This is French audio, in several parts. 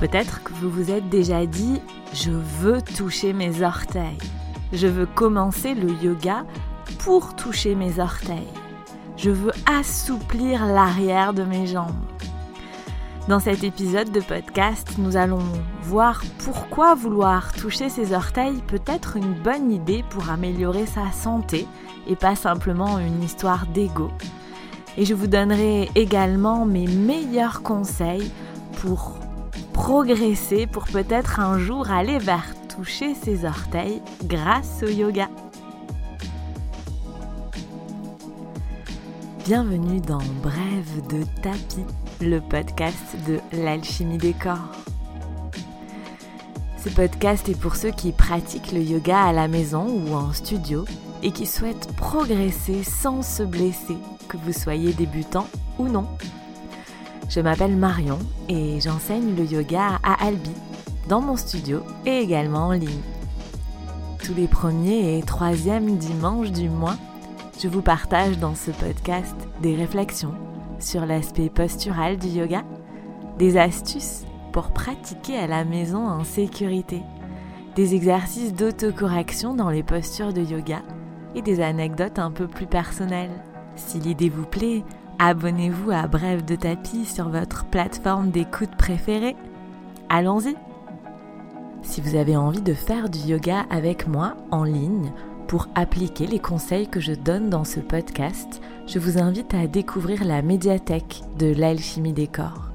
Peut-être que vous vous êtes déjà dit je veux toucher mes orteils. Je veux commencer le yoga pour toucher mes orteils. Je veux assouplir l'arrière de mes jambes. Dans cet épisode de podcast, nous allons voir pourquoi vouloir toucher ses orteils peut être une bonne idée pour améliorer sa santé et pas simplement une histoire d'ego. Et je vous donnerai également mes meilleurs conseils pour progresser, pour peut-être un jour aller vers toucher ses orteils grâce au yoga. Bienvenue dans Brève de tapis, le podcast de l'alchimie des corps. Ce podcast est pour ceux qui pratiquent le yoga à la maison ou en studio et qui souhaitent progresser sans se blesser, que vous soyez débutant ou non. Je m'appelle Marion et j'enseigne le yoga à Albi, dans mon studio et également en ligne. Tous les premiers et troisièmes dimanches du mois, je vous partage dans ce podcast des réflexions sur l'aspect postural du yoga, des astuces pour pratiquer à la maison en sécurité, des exercices d'autocorrection dans les postures de yoga et des anecdotes un peu plus personnelles. Si l'idée vous plaît, abonnez-vous à Brève de tapis sur votre plateforme d'écoute préférée. Allons-y Si vous avez envie de faire du yoga avec moi en ligne, pour appliquer les conseils que je donne dans ce podcast, je vous invite à découvrir la médiathèque de l'alchimie des corps.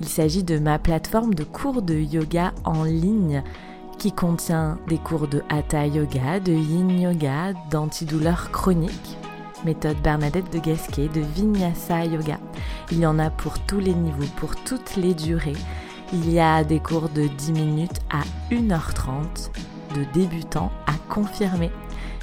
Il s'agit de ma plateforme de cours de yoga en ligne qui contient des cours de hatha yoga, de yin yoga, d'antidouleur chronique, méthode Bernadette de Gasquet, de vinyasa yoga. Il y en a pour tous les niveaux, pour toutes les durées. Il y a des cours de 10 minutes à 1h30, de débutants à confirmés.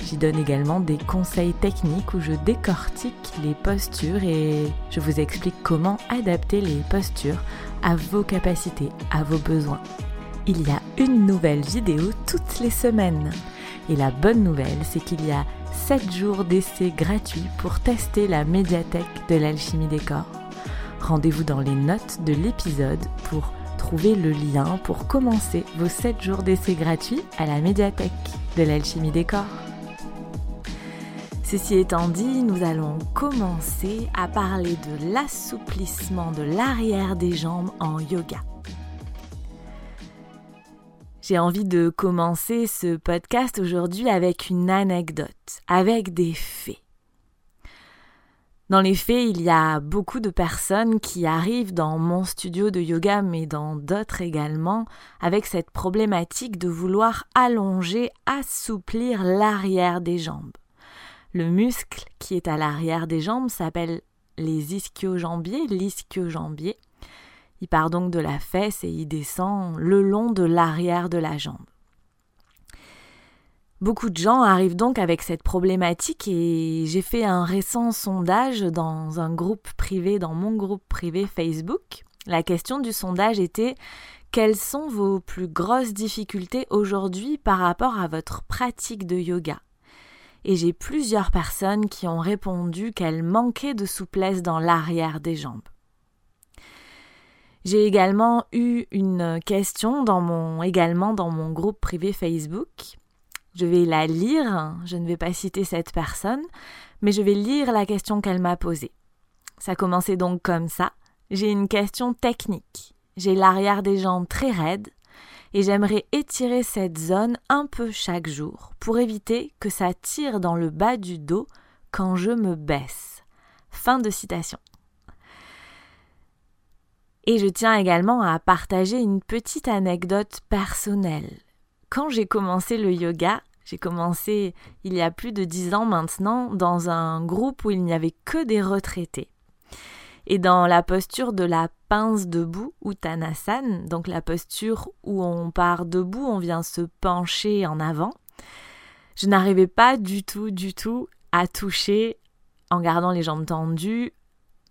J'y donne également des conseils techniques où je décortique les postures et je vous explique comment adapter les postures à vos capacités, à vos besoins. Il y a une nouvelle vidéo toutes les semaines. Et la bonne nouvelle, c'est qu'il y a 7 jours d'essai gratuits pour tester la médiathèque de l'alchimie des corps. Rendez-vous dans les notes de l'épisode pour trouver le lien pour commencer vos 7 jours d'essai gratuits à la médiathèque de l'alchimie des corps. Ceci étant dit, nous allons commencer à parler de l'assouplissement de l'arrière des jambes en yoga. J'ai envie de commencer ce podcast aujourd'hui avec une anecdote, avec des faits. Dans les faits, il y a beaucoup de personnes qui arrivent dans mon studio de yoga, mais dans d'autres également, avec cette problématique de vouloir allonger, assouplir l'arrière des jambes. Le muscle qui est à l'arrière des jambes s'appelle les ischio-jambiers, l'ischio-jambier. Il part donc de la fesse et il descend le long de l'arrière de la jambe. Beaucoup de gens arrivent donc avec cette problématique et j'ai fait un récent sondage dans un groupe privé, dans mon groupe privé Facebook. La question du sondage était quelles sont vos plus grosses difficultés aujourd'hui par rapport à votre pratique de yoga? Et j'ai plusieurs personnes qui ont répondu qu'elles manquaient de souplesse dans l'arrière des jambes. J'ai également eu une question dans mon, également dans mon groupe privé Facebook. Je vais la lire, je ne vais pas citer cette personne, mais je vais lire la question qu'elle m'a posée. Ça commençait donc comme ça. J'ai une question technique. J'ai l'arrière des jambes très raide, et j'aimerais étirer cette zone un peu chaque jour pour éviter que ça tire dans le bas du dos quand je me baisse. Fin de citation. Et je tiens également à partager une petite anecdote personnelle. Quand j'ai commencé le yoga, j'ai commencé il y a plus de dix ans maintenant dans un groupe où il n'y avait que des retraités et dans la posture de la pince debout ou Tanasan, donc la posture où on part debout, on vient se pencher en avant, je n'arrivais pas du tout, du tout à toucher, en gardant les jambes tendues,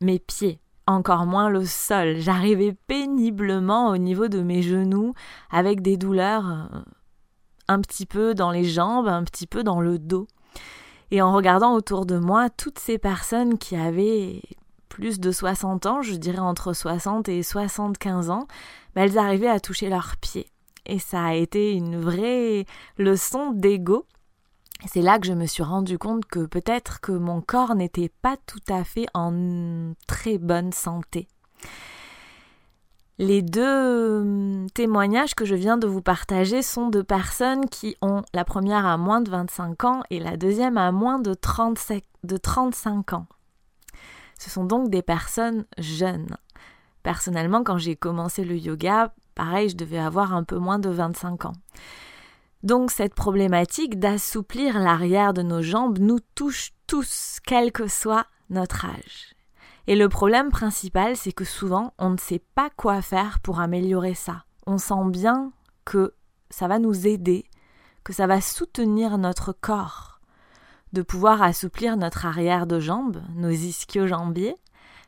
mes pieds, encore moins le sol. J'arrivais péniblement au niveau de mes genoux, avec des douleurs euh, un petit peu dans les jambes, un petit peu dans le dos. Et en regardant autour de moi toutes ces personnes qui avaient plus de 60 ans, je dirais entre 60 et 75 ans, bah, elles arrivaient à toucher leurs pieds. Et ça a été une vraie leçon d'ego. C'est là que je me suis rendu compte que peut-être que mon corps n'était pas tout à fait en très bonne santé. Les deux hum, témoignages que je viens de vous partager sont de personnes qui ont la première à moins de 25 ans et la deuxième à moins de 35 ans. Ce sont donc des personnes jeunes. Personnellement, quand j'ai commencé le yoga, pareil, je devais avoir un peu moins de 25 ans. Donc cette problématique d'assouplir l'arrière de nos jambes nous touche tous, quel que soit notre âge. Et le problème principal, c'est que souvent, on ne sait pas quoi faire pour améliorer ça. On sent bien que ça va nous aider, que ça va soutenir notre corps, de pouvoir assouplir notre arrière de jambe, nos ischio-jambiers,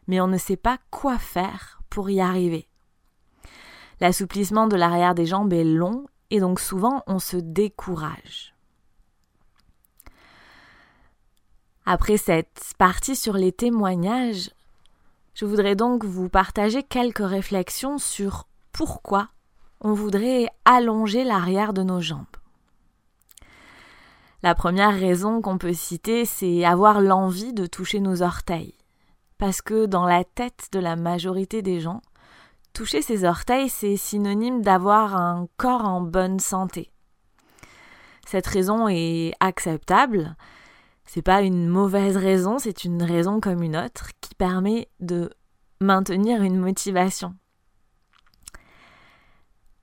mais on ne sait pas quoi faire pour y arriver. L'assouplissement de l'arrière des jambes est long et donc souvent on se décourage. Après cette partie sur les témoignages, je voudrais donc vous partager quelques réflexions sur pourquoi on voudrait allonger l'arrière de nos jambes. La première raison qu'on peut citer, c'est avoir l'envie de toucher nos orteils. Parce que dans la tête de la majorité des gens, toucher ses orteils, c'est synonyme d'avoir un corps en bonne santé. Cette raison est acceptable, c'est pas une mauvaise raison, c'est une raison comme une autre qui permet de maintenir une motivation.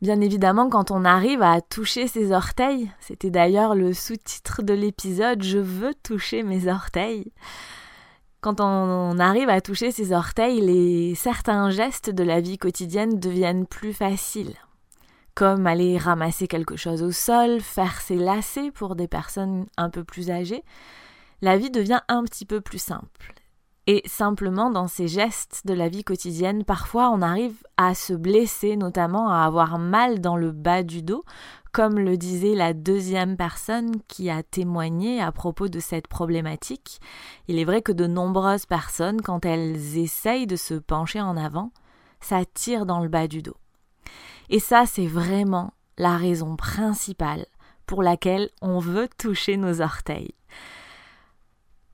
Bien évidemment, quand on arrive à toucher ses orteils, c'était d'ailleurs le sous-titre de l'épisode Je veux toucher mes orteils. Quand on arrive à toucher ses orteils, certains gestes de la vie quotidienne deviennent plus faciles comme aller ramasser quelque chose au sol, faire ses lacets pour des personnes un peu plus âgées, la vie devient un petit peu plus simple. Et simplement dans ces gestes de la vie quotidienne, parfois on arrive à se blesser, notamment à avoir mal dans le bas du dos, comme le disait la deuxième personne qui a témoigné à propos de cette problématique. Il est vrai que de nombreuses personnes, quand elles essayent de se pencher en avant, ça tire dans le bas du dos. Et ça, c'est vraiment la raison principale pour laquelle on veut toucher nos orteils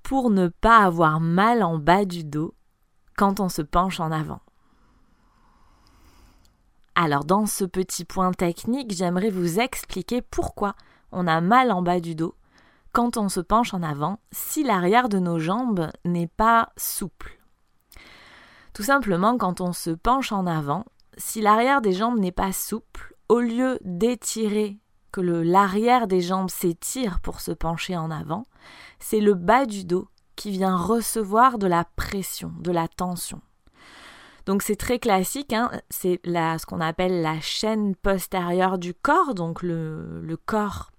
pour ne pas avoir mal en bas du dos quand on se penche en avant. Alors dans ce petit point technique, j'aimerais vous expliquer pourquoi on a mal en bas du dos quand on se penche en avant si l'arrière de nos jambes n'est pas souple. Tout simplement quand on se penche en avant, si l'arrière des jambes n'est pas souple, au lieu d'étirer que l'arrière des jambes s'étire pour se pencher en avant, c'est le bas du dos qui vient recevoir de la pression, de la tension. Donc c'est très classique, hein, c'est ce qu'on appelle la chaîne postérieure du corps, donc le, corps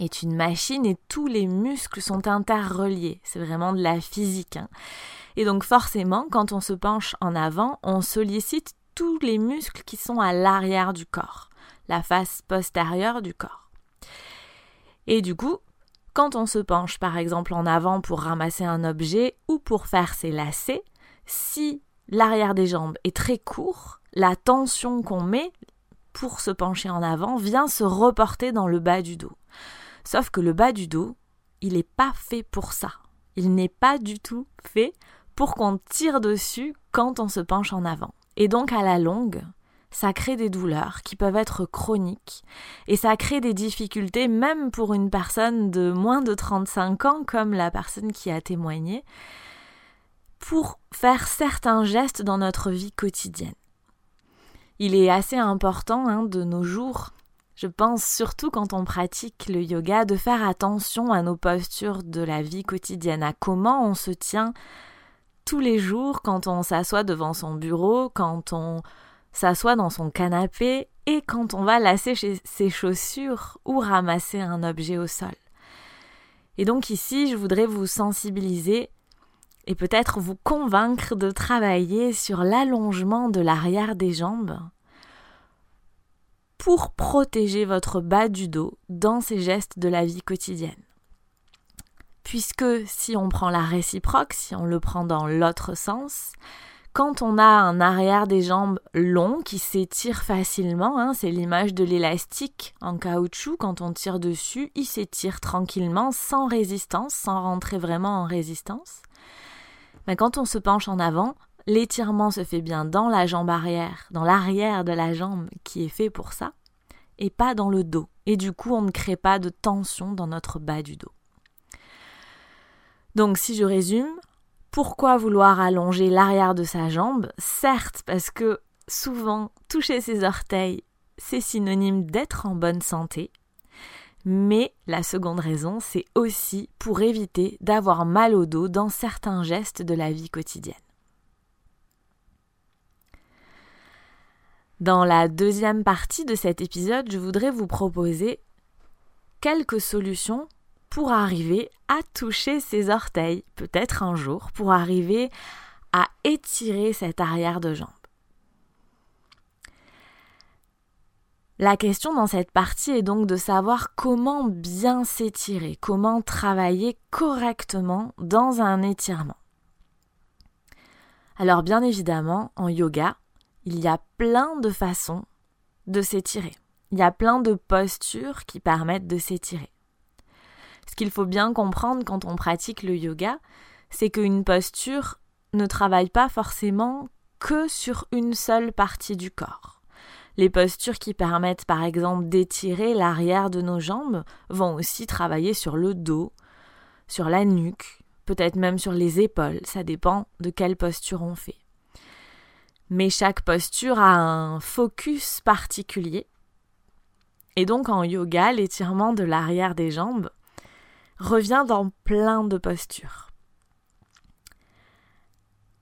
est une machine et tous les muscles sont interreliés, c'est vraiment de la physique. Hein. Et donc forcément, quand on se penche en avant, on sollicite tous les muscles qui sont à l'arrière du corps la face postérieure du corps. Et du coup, quand on se penche par exemple en avant pour ramasser un objet ou pour faire ses lacets, si l'arrière des jambes est très court, la tension qu'on met pour se pencher en avant vient se reporter dans le bas du dos. Sauf que le bas du dos, il n'est pas fait pour ça. Il n'est pas du tout fait pour qu'on tire dessus quand on se penche en avant. Et donc à la longue, ça crée des douleurs qui peuvent être chroniques et ça crée des difficultés même pour une personne de moins de 35 ans comme la personne qui a témoigné pour faire certains gestes dans notre vie quotidienne. Il est assez important hein, de nos jours, je pense surtout quand on pratique le yoga, de faire attention à nos postures de la vie quotidienne, à comment on se tient tous les jours quand on s'assoit devant son bureau, quand on s'assoit dans son canapé et quand on va lasser ses chaussures ou ramasser un objet au sol. Et donc ici, je voudrais vous sensibiliser et peut-être vous convaincre de travailler sur l'allongement de l'arrière des jambes pour protéger votre bas du dos dans ces gestes de la vie quotidienne. puisque si on prend la réciproque, si on le prend dans l'autre sens, quand on a un arrière des jambes long qui s'étire facilement, hein, c'est l'image de l'élastique en caoutchouc, quand on tire dessus, il s'étire tranquillement, sans résistance, sans rentrer vraiment en résistance. Mais quand on se penche en avant, l'étirement se fait bien dans la jambe arrière, dans l'arrière de la jambe qui est fait pour ça, et pas dans le dos. Et du coup, on ne crée pas de tension dans notre bas du dos. Donc si je résume, pourquoi vouloir allonger l'arrière de sa jambe? Certes, parce que souvent, toucher ses orteils, c'est synonyme d'être en bonne santé. Mais la seconde raison, c'est aussi pour éviter d'avoir mal au dos dans certains gestes de la vie quotidienne. Dans la deuxième partie de cet épisode, je voudrais vous proposer quelques solutions pour arriver à toucher ses orteils, peut-être un jour, pour arriver à étirer cette arrière de jambe. La question dans cette partie est donc de savoir comment bien s'étirer, comment travailler correctement dans un étirement. Alors bien évidemment, en yoga, il y a plein de façons de s'étirer. Il y a plein de postures qui permettent de s'étirer. Ce qu'il faut bien comprendre quand on pratique le yoga, c'est qu'une posture ne travaille pas forcément que sur une seule partie du corps. Les postures qui permettent par exemple d'étirer l'arrière de nos jambes vont aussi travailler sur le dos, sur la nuque, peut-être même sur les épaules, ça dépend de quelle posture on fait. Mais chaque posture a un focus particulier. Et donc en yoga, l'étirement de l'arrière des jambes revient dans plein de postures.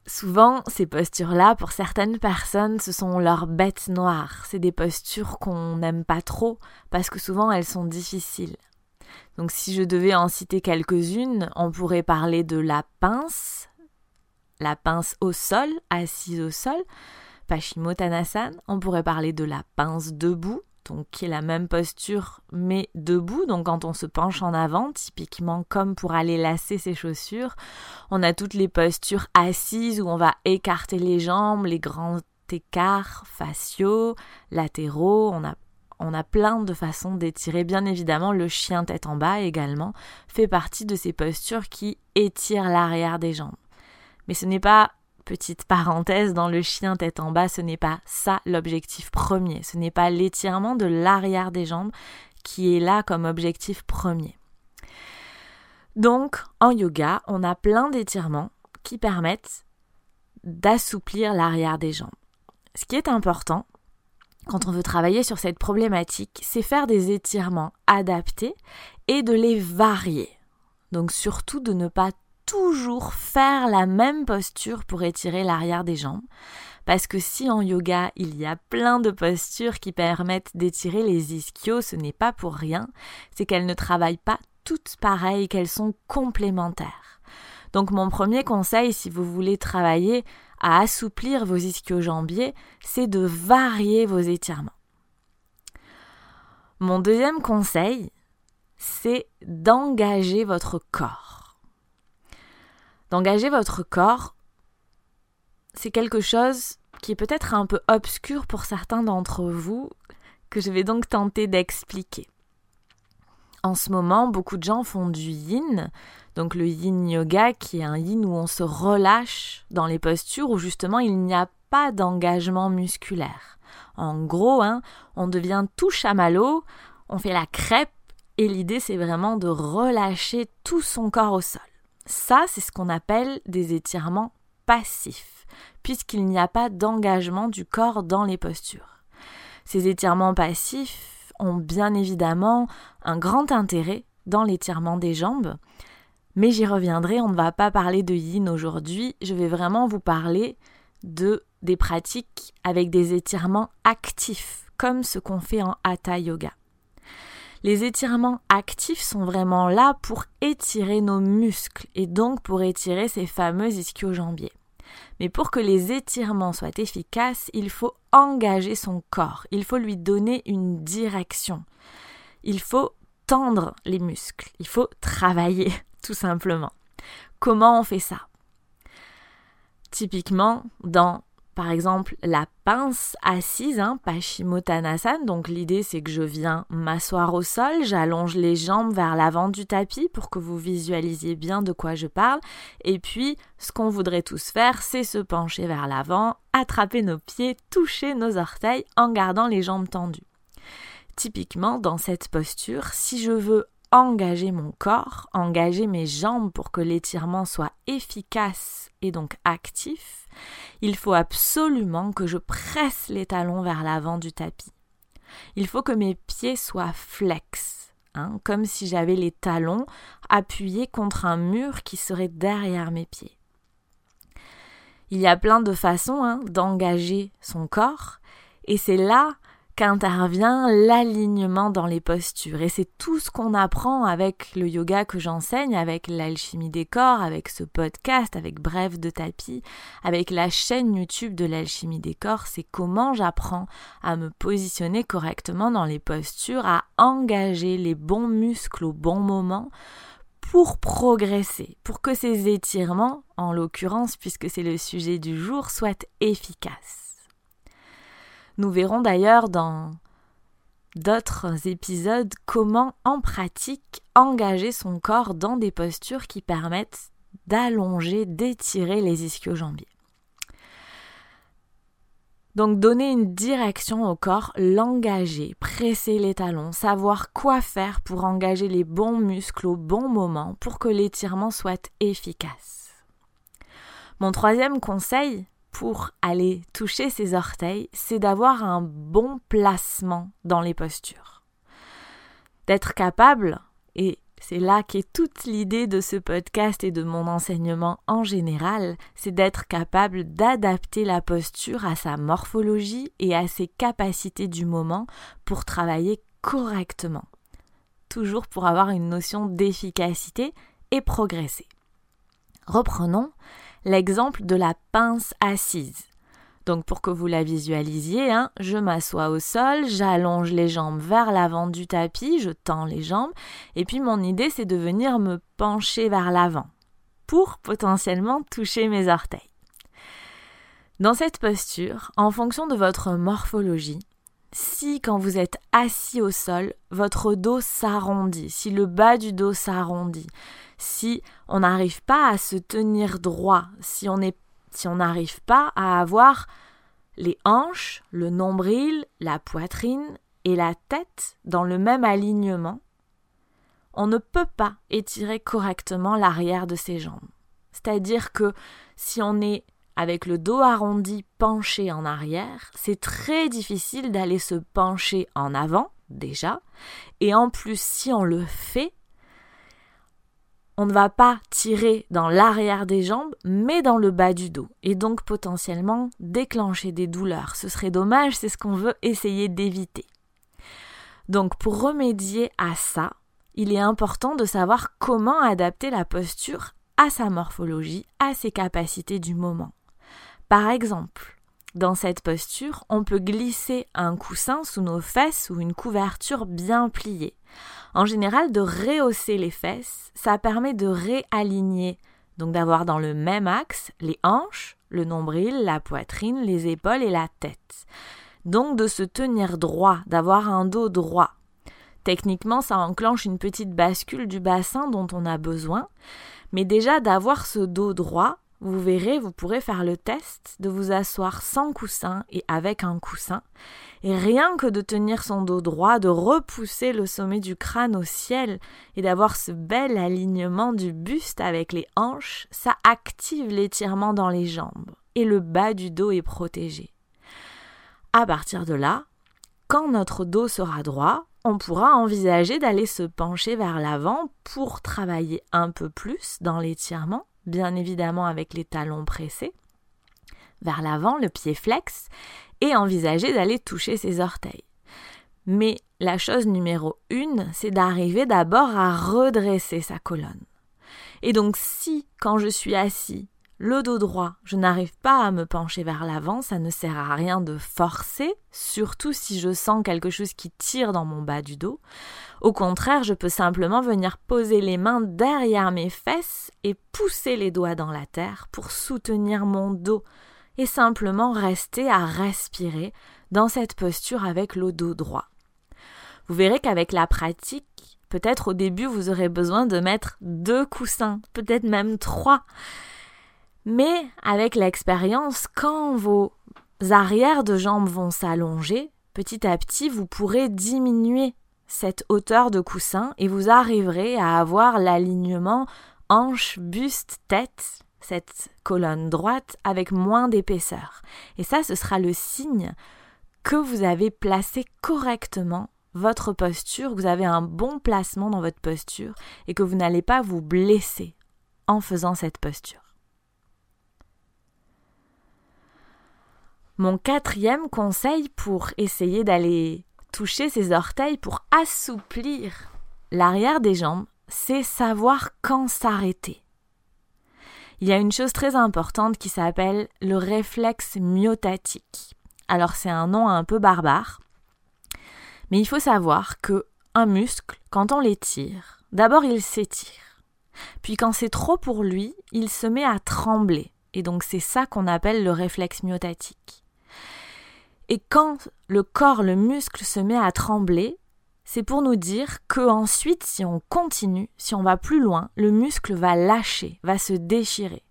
Souvent, ces postures-là, pour certaines personnes, ce sont leurs bêtes noires. C'est des postures qu'on n'aime pas trop parce que souvent elles sont difficiles. Donc si je devais en citer quelques-unes, on pourrait parler de la pince, la pince au sol, assise au sol, Paschimottanasana. On pourrait parler de la pince debout, donc qui est la même posture mais debout. Donc quand on se penche en avant, typiquement comme pour aller lasser ses chaussures, on a toutes les postures assises où on va écarter les jambes, les grands écarts faciaux, latéraux, on a on a plein de façons d'étirer. Bien évidemment, le chien tête en bas également fait partie de ces postures qui étirent l'arrière des jambes. Mais ce n'est pas Petite parenthèse, dans le chien tête en bas, ce n'est pas ça l'objectif premier, ce n'est pas l'étirement de l'arrière des jambes qui est là comme objectif premier. Donc, en yoga, on a plein d'étirements qui permettent d'assouplir l'arrière des jambes. Ce qui est important quand on veut travailler sur cette problématique, c'est faire des étirements adaptés et de les varier. Donc surtout de ne pas toujours faire la même posture pour étirer l'arrière des jambes. Parce que si en yoga il y a plein de postures qui permettent d'étirer les ischios, ce n'est pas pour rien, c'est qu'elles ne travaillent pas toutes pareilles, qu'elles sont complémentaires. Donc mon premier conseil si vous voulez travailler à assouplir vos ischio-jambiers, c'est de varier vos étirements. Mon deuxième conseil, c'est d'engager votre corps d'engager votre corps, c'est quelque chose qui est peut-être un peu obscur pour certains d'entre vous, que je vais donc tenter d'expliquer. En ce moment, beaucoup de gens font du yin, donc le yin yoga qui est un yin où on se relâche dans les postures où justement il n'y a pas d'engagement musculaire. En gros, hein, on devient tout chamallow, on fait la crêpe et l'idée c'est vraiment de relâcher tout son corps au sol. Ça, c'est ce qu'on appelle des étirements passifs, puisqu'il n'y a pas d'engagement du corps dans les postures. Ces étirements passifs ont bien évidemment un grand intérêt dans l'étirement des jambes, mais j'y reviendrai, on ne va pas parler de yin aujourd'hui, je vais vraiment vous parler de des pratiques avec des étirements actifs, comme ce qu'on fait en hatha yoga. Les étirements actifs sont vraiment là pour étirer nos muscles et donc pour étirer ces fameux ischio-jambiers. Mais pour que les étirements soient efficaces, il faut engager son corps, il faut lui donner une direction. Il faut tendre les muscles, il faut travailler. tout simplement. Comment on fait ça? Typiquement, dans par exemple la pince assise, hein. Donc l'idée c'est que je viens m'asseoir au sol, j'allonge les jambes vers l'avant du tapis pour que vous visualisiez bien de quoi je parle. Et puis ce qu'on voudrait tous faire, c'est se pencher vers l'avant, attraper nos pieds, toucher nos orteils en gardant les jambes tendues. Typiquement, dans cette posture, si je veux engager mon corps, engager mes jambes pour que l'étirement soit efficace et donc actif, il faut absolument que je presse les talons vers l'avant du tapis. Il faut que mes pieds soient flex, hein, comme si j'avais les talons appuyés contre un mur qui serait derrière mes pieds. Il y a plein de façons hein, d'engager son corps, et c'est là qu'intervient l'alignement dans les postures. Et c'est tout ce qu'on apprend avec le yoga que j'enseigne, avec l'alchimie des corps, avec ce podcast, avec Bref de tapis, avec la chaîne YouTube de l'alchimie des corps. C'est comment j'apprends à me positionner correctement dans les postures, à engager les bons muscles au bon moment pour progresser, pour que ces étirements, en l'occurrence puisque c'est le sujet du jour, soient efficaces. Nous verrons d'ailleurs dans d'autres épisodes comment en pratique engager son corps dans des postures qui permettent d'allonger, d'étirer les ischio-jambiers. Donc donner une direction au corps, l'engager, presser les talons, savoir quoi faire pour engager les bons muscles au bon moment pour que l'étirement soit efficace. Mon troisième conseil, pour aller toucher ses orteils, c'est d'avoir un bon placement dans les postures. D'être capable, et c'est là qu'est toute l'idée de ce podcast et de mon enseignement en général, c'est d'être capable d'adapter la posture à sa morphologie et à ses capacités du moment pour travailler correctement. Toujours pour avoir une notion d'efficacité et progresser. Reprenons, l'exemple de la pince assise. Donc pour que vous la visualisiez, hein, je m'assois au sol, j'allonge les jambes vers l'avant du tapis, je tends les jambes, et puis mon idée c'est de venir me pencher vers l'avant pour potentiellement toucher mes orteils. Dans cette posture, en fonction de votre morphologie, si quand vous êtes assis au sol, votre dos s'arrondit, si le bas du dos s'arrondit, si on n'arrive pas à se tenir droit, si on si on n'arrive pas à avoir les hanches, le nombril, la poitrine et la tête dans le même alignement, on ne peut pas étirer correctement l'arrière de ses jambes. C'est-à-dire que si on est avec le dos arrondi penché en arrière, c'est très difficile d'aller se pencher en avant déjà, et en plus si on le fait, on ne va pas tirer dans l'arrière des jambes, mais dans le bas du dos, et donc potentiellement déclencher des douleurs. Ce serait dommage, c'est ce qu'on veut essayer d'éviter. Donc pour remédier à ça, il est important de savoir comment adapter la posture à sa morphologie, à ses capacités du moment. Par exemple, dans cette posture, on peut glisser un coussin sous nos fesses ou une couverture bien pliée. En général, de rehausser les fesses, ça permet de réaligner, donc d'avoir dans le même axe les hanches, le nombril, la poitrine, les épaules et la tête. Donc de se tenir droit, d'avoir un dos droit. Techniquement, ça enclenche une petite bascule du bassin dont on a besoin, mais déjà d'avoir ce dos droit, vous verrez, vous pourrez faire le test de vous asseoir sans coussin et avec un coussin, et rien que de tenir son dos droit, de repousser le sommet du crâne au ciel et d'avoir ce bel alignement du buste avec les hanches, ça active l'étirement dans les jambes et le bas du dos est protégé. À partir de là, quand notre dos sera droit, on pourra envisager d'aller se pencher vers l'avant pour travailler un peu plus dans l'étirement bien évidemment avec les talons pressés, vers l'avant, le pied flex, et envisager d'aller toucher ses orteils. Mais la chose numéro une, c'est d'arriver d'abord à redresser sa colonne. Et donc si, quand je suis assis, le dos droit, je n'arrive pas à me pencher vers l'avant, ça ne sert à rien de forcer, surtout si je sens quelque chose qui tire dans mon bas du dos. Au contraire, je peux simplement venir poser les mains derrière mes fesses et pousser les doigts dans la terre pour soutenir mon dos et simplement rester à respirer dans cette posture avec le dos droit. Vous verrez qu'avec la pratique, peut-être au début vous aurez besoin de mettre deux coussins, peut-être même trois. Mais avec l'expérience, quand vos arrières de jambes vont s'allonger, petit à petit, vous pourrez diminuer cette hauteur de coussin et vous arriverez à avoir l'alignement hanche, buste, tête, cette colonne droite avec moins d'épaisseur. Et ça, ce sera le signe que vous avez placé correctement votre posture, que vous avez un bon placement dans votre posture et que vous n'allez pas vous blesser en faisant cette posture. Mon quatrième conseil pour essayer d'aller toucher ses orteils pour assouplir l'arrière des jambes, c'est savoir quand s'arrêter. Il y a une chose très importante qui s'appelle le réflexe myotatique. Alors c'est un nom un peu barbare, mais il faut savoir que un muscle, quand on l'étire, d'abord il s'étire. Puis quand c'est trop pour lui, il se met à trembler. Et donc c'est ça qu'on appelle le réflexe myotatique. Et quand le corps, le muscle se met à trembler, c'est pour nous dire que ensuite, si on continue, si on va plus loin, le muscle va lâcher, va se déchirer.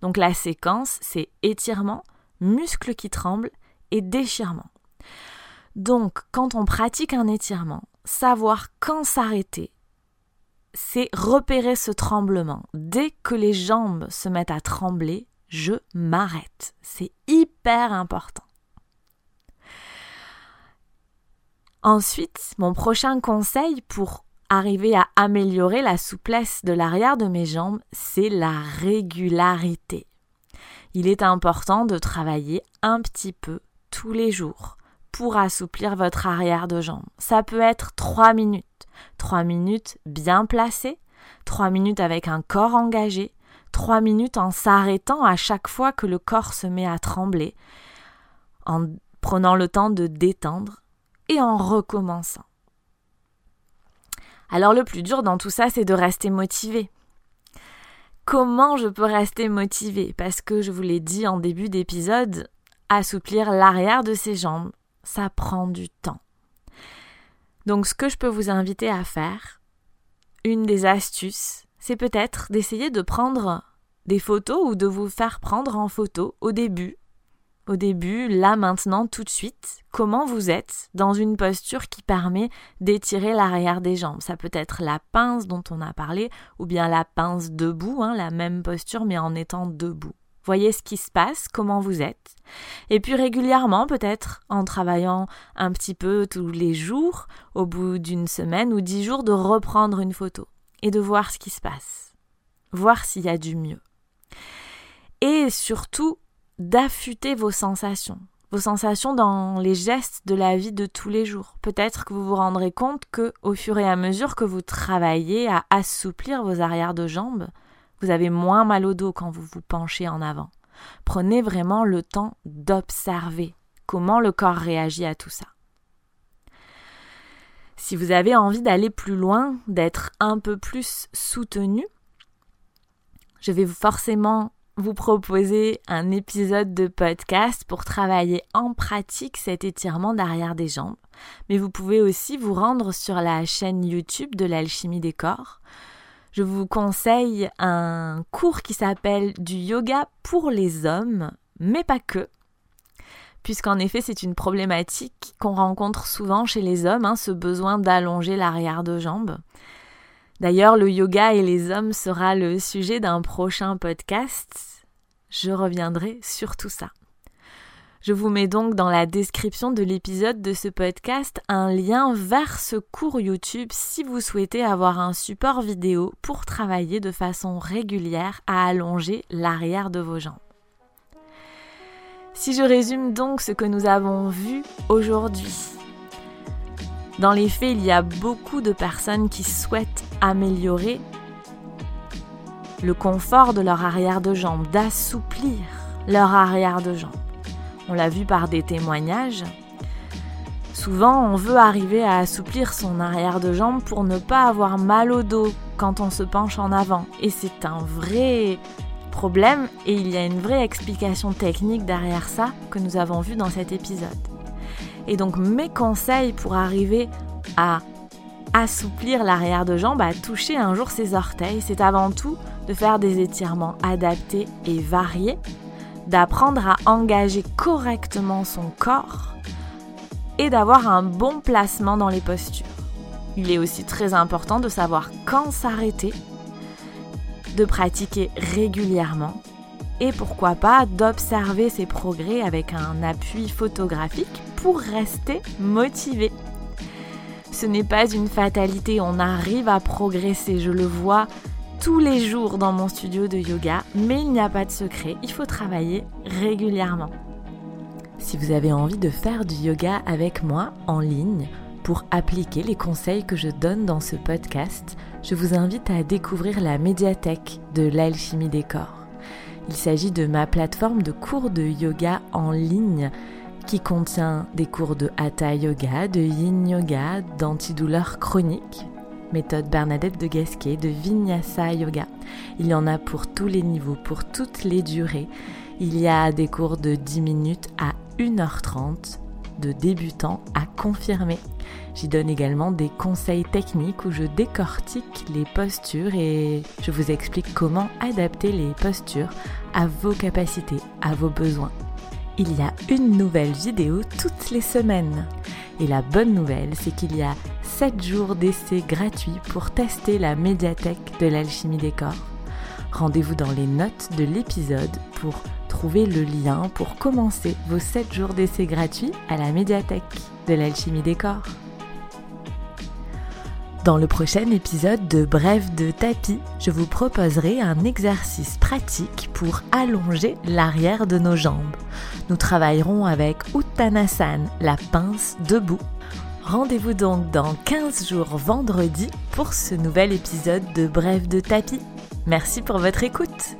Donc la séquence, c'est étirement, muscle qui tremble et déchirement. Donc quand on pratique un étirement, savoir quand s'arrêter, c'est repérer ce tremblement. Dès que les jambes se mettent à trembler, je m'arrête. C'est hyper important. Ensuite, mon prochain conseil pour arriver à améliorer la souplesse de l'arrière de mes jambes, c'est la régularité. Il est important de travailler un petit peu tous les jours pour assouplir votre arrière de jambe. Ça peut être 3 minutes. 3 minutes bien placées, 3 minutes avec un corps engagé, 3 minutes en s'arrêtant à chaque fois que le corps se met à trembler, en prenant le temps de détendre en recommençant. Alors le plus dur dans tout ça, c'est de rester motivé. Comment je peux rester motivé? Parce que je vous l'ai dit en début d'épisode, assouplir l'arrière de ses jambes, ça prend du temps. Donc ce que je peux vous inviter à faire, une des astuces, c'est peut-être d'essayer de prendre des photos ou de vous faire prendre en photo au début au début, là maintenant, tout de suite, comment vous êtes dans une posture qui permet d'étirer l'arrière des jambes? Ça peut être la pince dont on a parlé, ou bien la pince debout, hein, la même posture mais en étant debout. Voyez ce qui se passe, comment vous êtes. Et puis régulièrement, peut-être en travaillant un petit peu tous les jours, au bout d'une semaine ou dix jours, de reprendre une photo et de voir ce qui se passe. Voir s'il y a du mieux. Et surtout, d'affûter vos sensations, vos sensations dans les gestes de la vie de tous les jours. Peut-être que vous vous rendrez compte que au fur et à mesure que vous travaillez à assouplir vos arrières de jambes, vous avez moins mal au dos quand vous vous penchez en avant. Prenez vraiment le temps d'observer comment le corps réagit à tout ça. Si vous avez envie d'aller plus loin, d'être un peu plus soutenu, je vais forcément vous proposer un épisode de podcast pour travailler en pratique cet étirement d'arrière des jambes. Mais vous pouvez aussi vous rendre sur la chaîne YouTube de l'alchimie des corps. Je vous conseille un cours qui s'appelle du yoga pour les hommes, mais pas que. Puisqu'en effet, c'est une problématique qu'on rencontre souvent chez les hommes, hein, ce besoin d'allonger l'arrière de jambes. D'ailleurs, le yoga et les hommes sera le sujet d'un prochain podcast. Je reviendrai sur tout ça. Je vous mets donc dans la description de l'épisode de ce podcast un lien vers ce cours YouTube si vous souhaitez avoir un support vidéo pour travailler de façon régulière à allonger l'arrière de vos jambes. Si je résume donc ce que nous avons vu aujourd'hui, dans les faits, il y a beaucoup de personnes qui souhaitent améliorer le confort de leur arrière de jambe, d'assouplir leur arrière de jambe. On l'a vu par des témoignages. Souvent, on veut arriver à assouplir son arrière de jambe pour ne pas avoir mal au dos quand on se penche en avant. Et c'est un vrai problème et il y a une vraie explication technique derrière ça que nous avons vu dans cet épisode. Et donc mes conseils pour arriver à assouplir l'arrière de jambe, à toucher un jour ses orteils, c'est avant tout de faire des étirements adaptés et variés, d'apprendre à engager correctement son corps et d'avoir un bon placement dans les postures. Il est aussi très important de savoir quand s'arrêter, de pratiquer régulièrement et pourquoi pas d'observer ses progrès avec un appui photographique pour rester motivé. Ce n'est pas une fatalité, on arrive à progresser, je le vois tous les jours dans mon studio de yoga, mais il n'y a pas de secret, il faut travailler régulièrement. Si vous avez envie de faire du yoga avec moi en ligne pour appliquer les conseils que je donne dans ce podcast, je vous invite à découvrir la médiathèque de l'alchimie des corps. Il s'agit de ma plateforme de cours de yoga en ligne qui contient des cours de hatha yoga, de yin yoga, d'antidouleur chronique, méthode Bernadette de Gasquet, de vinyasa yoga. Il y en a pour tous les niveaux, pour toutes les durées. Il y a des cours de 10 minutes à 1h30 de débutants à confirmer. J'y donne également des conseils techniques où je décortique les postures et je vous explique comment adapter les postures à vos capacités, à vos besoins. Il y a une nouvelle vidéo toutes les semaines. Et la bonne nouvelle, c'est qu'il y a 7 jours d'essai gratuits pour tester la médiathèque de l'alchimie des corps. Rendez-vous dans les notes de l'épisode pour trouver le lien pour commencer vos 7 jours d'essai gratuits à la médiathèque de l'alchimie des corps. Dans le prochain épisode de Bref de tapis, je vous proposerai un exercice pratique pour allonger l'arrière de nos jambes. Nous travaillerons avec Uttanasana, la pince debout. Rendez-vous donc dans 15 jours vendredi pour ce nouvel épisode de Bref de tapis. Merci pour votre écoute.